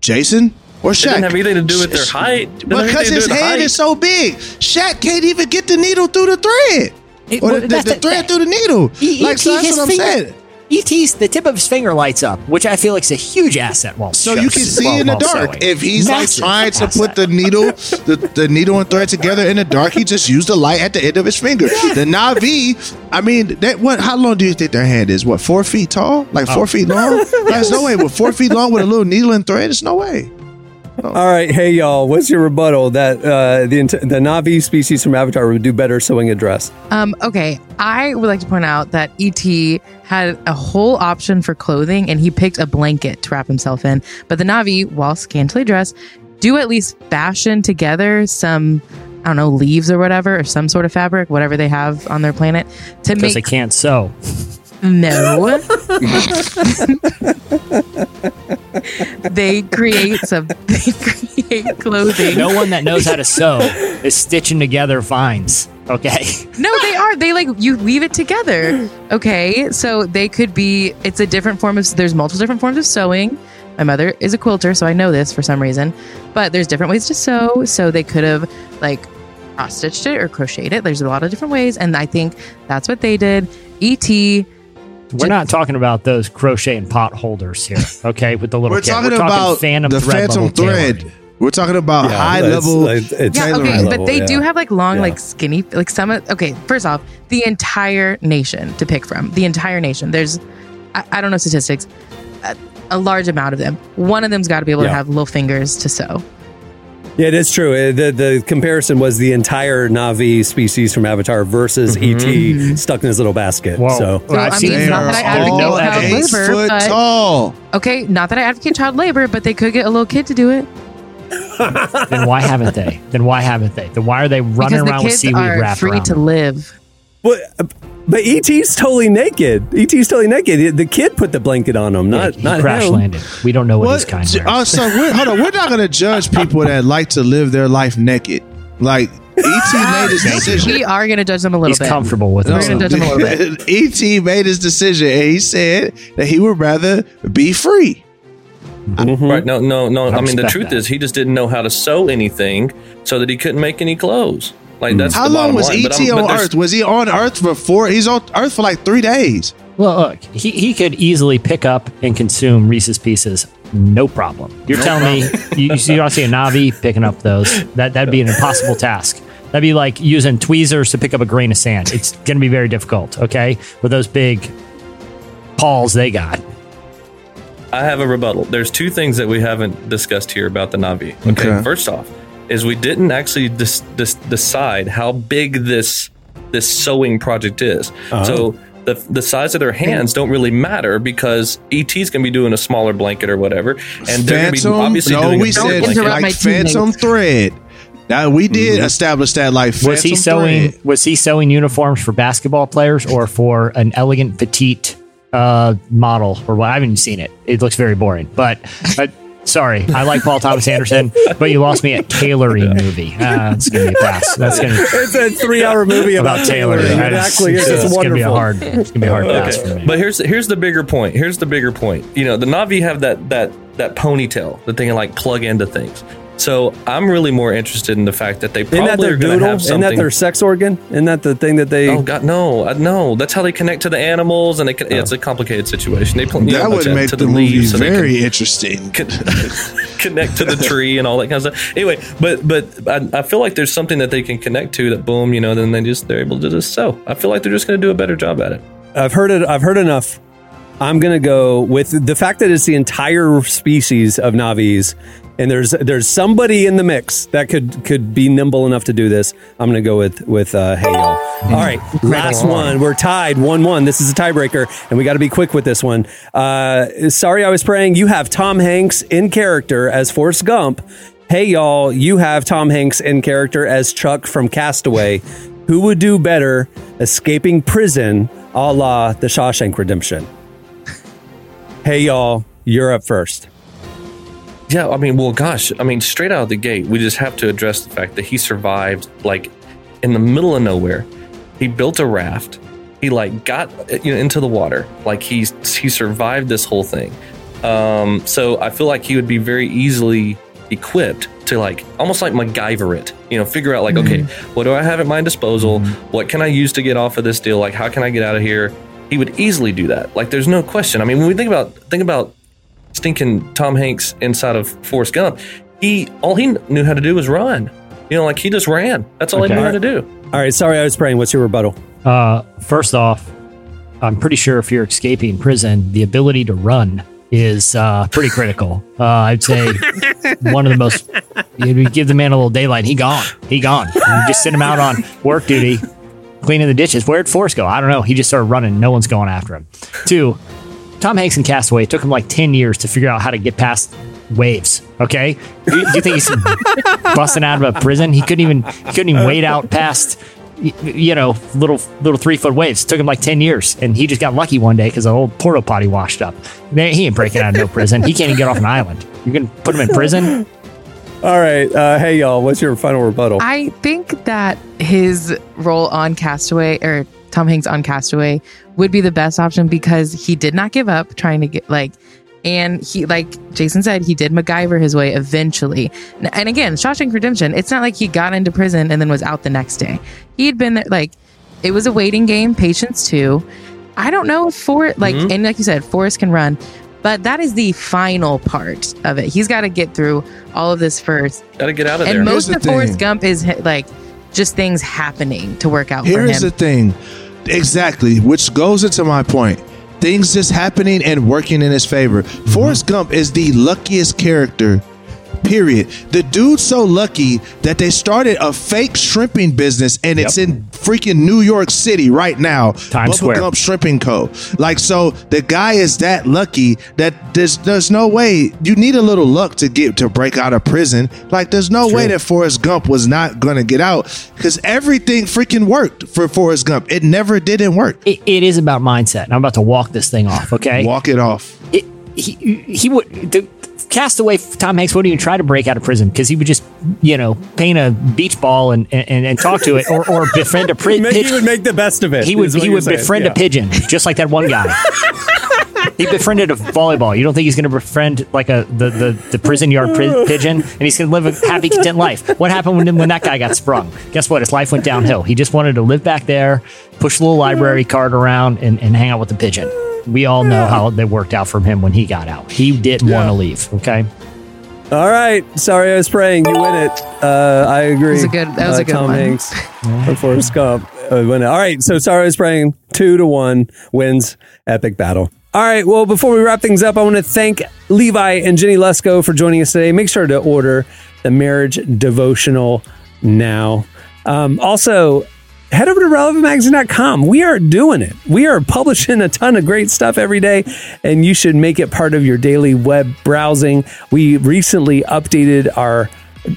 Jason or It Shaq? doesn't have anything to do with their height. It Because his do with hand is so big. Shaq can't even get the needle through the thread. It- or well, the, the the- thread through the needle. E- like, ET, so that's what I'm finger- saying. ET's the tip of his finger lights up, which I feel like is a huge asset. While So you can see while- in the dark. sewing. If he's Massive like trying to put the needle, the, the needle and thread together in the dark, he just used the light at the end of his finger. The Navi, I mean, that what? How long do you think their hand is? What four feet tall? Like Oh. four feet long? There's no way. With four feet long with a little needle and thread, there's no way. All right, hey y'all, what's your rebuttal that uh, the the Navi species from Avatar would do better sewing a dress? Um, okay, I would like to point out that ET had a whole option for clothing, and he picked a blanket to wrap himself in. But the Navi, while scantily dressed, do at least fashion together some, I don't know, leaves or whatever, or some sort of fabric, whatever they have on their planet, to because they can't sew. No. they create some. They create clothing. No one that knows how to sew is stitching together vines. Okay. No, they are. They like you weave it together. Okay, so they could be. It's a different form of. There's multiple different forms of sewing. My mother is a quilter, so I know this for some reason. But there's different ways to sew. So they could have like cross stitched it or crocheted it. There's a lot of different ways, and I think that's what they did. Et We're not talking about those crochet and pot holders here, okay? With the little We're talking, We're talking about phantom the thread phantom level tailored. thread. We're talking about Yeah, high level. it's- it's yeah, okay, level, but they yeah. do have like long, Yeah. like skinny, like some. of- Okay, first off, the entire nation to pick from. The entire nation. There's, I, I don't know statistics, a, a large amount of them. One of them's got to be able to have little fingers to sew. Yeah, it is true. Uh, The the comparison was the entire Navi species from Avatar versus ET stuck in his little basket. Whoa. So Well, I've I seen mean, They not that I advocate all child eight labor, foot but tall. okay, not that I advocate child labor, but they could get a little kid to do it Then why haven't they? Then why haven't they? Then why are they running because the around with kids seaweed are wrapped free around? to live. But, but ET's totally naked. ET's totally naked. The kid put the blanket on him, not he not crash him. landed. We don't know what, his kind wears. Uh, so we're, hold on, we're not going to judge people that like to live their life naked. Like ET made his decision. We are going to judge them a little He's bit. comfortable with We're it. gonna judge him a little bit. ET made his decision, and he said that he would rather be free. Mm-hmm. Right? No, no, no. I, I mean, the truth that. is, he just didn't know how to sew anything, so that he couldn't make any clothes. Like that's How the long was ET I'm- but on Earth? Was he on Earth for four? He's on Earth for like three days. Well, look, he, he could easily pick up and consume Reese's Pieces, no problem. You're telling me you, you don't see a Navi picking up those? That that'd be an impossible task. That'd be like using tweezers to pick up a grain of sand. It's going to be very difficult. Okay, with those big paws they got. I have a rebuttal. There's two things that we haven't discussed here about the Navi. Okay, Okay. first off, is we didn't actually dis- dis- decide how big this this sewing project is. So the the size of their hands don't really matter because ET's gonna be doing a smaller blanket or whatever, and they're gonna be obviously No, doing we a said bigger interrupt blanket. my like Phantom thread. Now we did establish that like Phantom Was he sewing? thread. Was he sewing uniforms for basketball players or for an elegant petite uh, model or what. I haven't seen it. It looks very boring. But uh, sorry, I like Paul Thomas Anderson, but you lost me at tailoring movie. Uh, it's gonna be a pass. That's gonna. Be, It's a three-hour movie about, about tailoring. tailoring. I just- Exactly. It's, it's it's gonna be a hard. It's gonna be a hard pass for me. But here's here's the bigger point. Here's the bigger point. You know, the Navi have that that that ponytail that they can like plug into things. So I'm really more interested in the fact that they Isn't that probably their are going to doodle? have Isn't something. that their sex organ? Isn't that the thing that they? Oh God, no, uh, no! That's how they connect to the animals, and they can, it's a complicated situation. They pl- you That would to, make to the the movie leaves, so they very can interesting. connect to the tree and all that kind of stuff. Anyway, but but I, I feel like there's something that they can connect to that boom, you know, then they just they're able to just sew. I feel like they're just going to do a better job at it. I've heard it. I've heard enough. I'm gonna go with the fact that it's the entire species of Navis, and there's there's somebody in the mix that could could be nimble enough to do this. I'm gonna go with with uh, Hey y'all. All right, last one. We're tied one one. This is a tiebreaker, and we got to be quick with this one. Uh, sorry, I was praying. You have Tom Hanks in character as Forrest Gump. Hey y'all, you have Tom Hanks in character as Chuck from Castaway. Who would do better escaping prison a la the Shawshank Redemption? Hey, y'all, you're up first. Yeah, I mean, well, gosh, I mean, straight out of the gate, we just have to address the fact that he survived like in the middle of nowhere. He built a raft. He like got uh, you know into the water. Like he's he survived this whole thing. Um, so I feel like he would be very easily equipped to like almost like MacGyver it. You know, figure out like, mm-hmm. okay, what do I have at my disposal? Mm-hmm. What can I use to get off of this deal? Like, how can I get out of here? He would easily do that. Like, there's no question. I mean, when we think about think about stinking Tom Hanks inside of Forrest Gump, he all he knew how to do was run. You know, like he just ran. That's all Okay. he knew how to do. All right, sorry, I was praying. What's your rebuttal? Uh, first off, I'm pretty sure if you're escaping prison, the ability to run is uh, pretty critical. Uh, I'd say one of the most. You give the man a little daylight, he gone. He gone. You just send him out on work duty, cleaning the dishes. Where'd Forrest go? I don't know. He just started running. No one's going after him. Two, Tom Hanks in Castaway it took him like ten years to figure out how to get past waves. Okay, do you, think he's busting out of a prison? He couldn't even he couldn't even wade out past you know little little three foot waves. It took him like ten years, and he just got lucky one day because an old porta potty washed up. He ain't breaking out of no prison. He can't even get off an island. You can put him in prison. All right, uh, hey, y'all, what's your final rebuttal? I think that his role on Castaway or Tom Hanks on Castaway would be the best option because he did not give up trying to get like and he like Jason said he did MacGyver his way eventually. And again, Shawshank Redemption, it's not like he got into prison and then was out the next day. He'd been there like it was a waiting game, patience too. I don't know if for like Mhm. and like you said, Forrest can run, but that is the final part of it. He's got to get through all of this first. Got to get out of And there. most Here's of the Forrest thing. Gump is like just things happening to work out for Here's him. the thing. Exactly, which goes into my point. Things just happening and working in his favor. Forrest Gump is the luckiest character. Period. The dude's so lucky that they started a fake shrimping business and it's in freaking New York City right now. Times Bubba Square. Gump Shrimping Co. Like so the guy is that lucky that there's there's no way you need a little luck to get to break out of prison. Like there's no way that Forrest Gump was not gonna get out because everything freaking worked for Forrest Gump. It never didn't work. It, it is about mindset. and I'm about to walk this thing off. Okay, Walk it off. it, he he would the castaway Tom Hanks wouldn't even try to break out of prison because he would just you know paint a beach ball and and, and talk to it or, or befriend a pri- He would make the best of it. He would he would saying. befriend Yeah. a pigeon just like that one guy. he befriended a volleyball. You don't think he's going to befriend like a the the, the prison yard pri- pigeon and he's going to live a happy content life? What happened when when that guy got sprung? Guess what? His life went downhill. He just wanted to live back there, push a little library card around, and, and hang out with the pigeon. We all know how that worked out from him when he got out. He didn't want to leave. Okay. All right, sorry, I was praying. You win it. Uh, I agree. That was a good- that was uh, a good Tom one. Hanks for Forrest Gump uh, win it. All right, so sorry, I was praying. Two to one wins epic battle. All right, well, before we wrap things up, I want to thank Levi and Jennie Lusko for joining us today. Make sure to order the marriage devotional now. Um, also, head over to relevantmagazine.com. We are doing it. We are publishing a ton of great stuff every day, and you should make it part of your daily web browsing. We recently updated our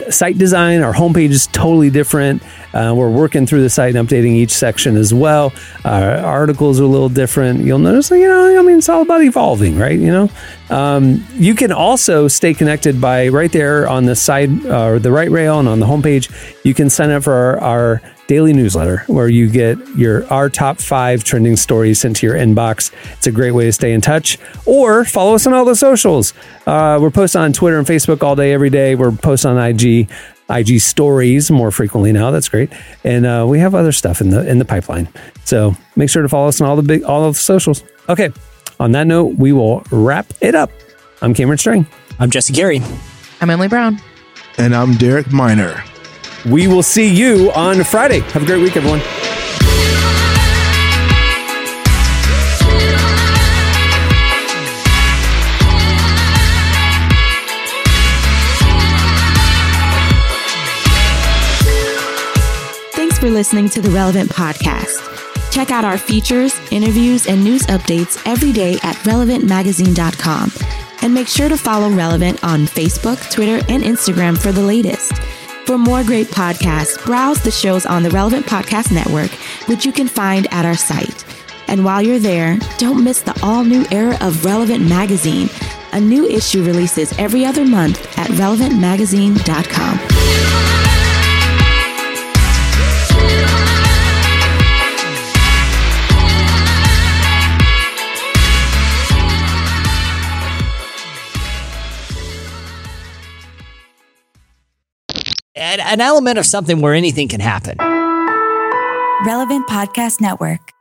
site design. Our homepage is totally different. Uh, we're working through the site and updating each section as well. Our articles are a little different. You'll notice, you know, I mean, it's all about evolving, right? You know, um, you can also stay connected by right there on the side uh, or the right rail and on the homepage. You can sign up for our, our daily newsletter where you get your our top five trending stories sent to your inbox. It's a great way to stay in touch. Or follow us on all the socials. Uh, we're posting on Twitter and Facebook all day, every day. We're posting on IG. IG stories more frequently now. That's great, and uh, we have other stuff in the in the pipeline. So make sure to follow us on all the big all of the socials. Okay. On that note, we will wrap it up. I'm Cameron Strang. I'm Jesse Carey. I'm Emily Brown. And I'm Derek Minor. We will see you on Friday. Have a great week, everyone. Thanks for listening to the Relevant Podcast. Check out our features, interviews, and news updates every day at relevantmagazine.com. And make sure to follow Relevant on Facebook, Twitter, and Instagram for the latest. For more great podcasts, browse the shows on the Relevant Podcast Network, which you can find at our site. And while you're there, don't miss the all new era of Relevant Magazine. A new issue releases every other month at relevantmagazine.com. an element of something where anything can happen. Relevant Podcast Network.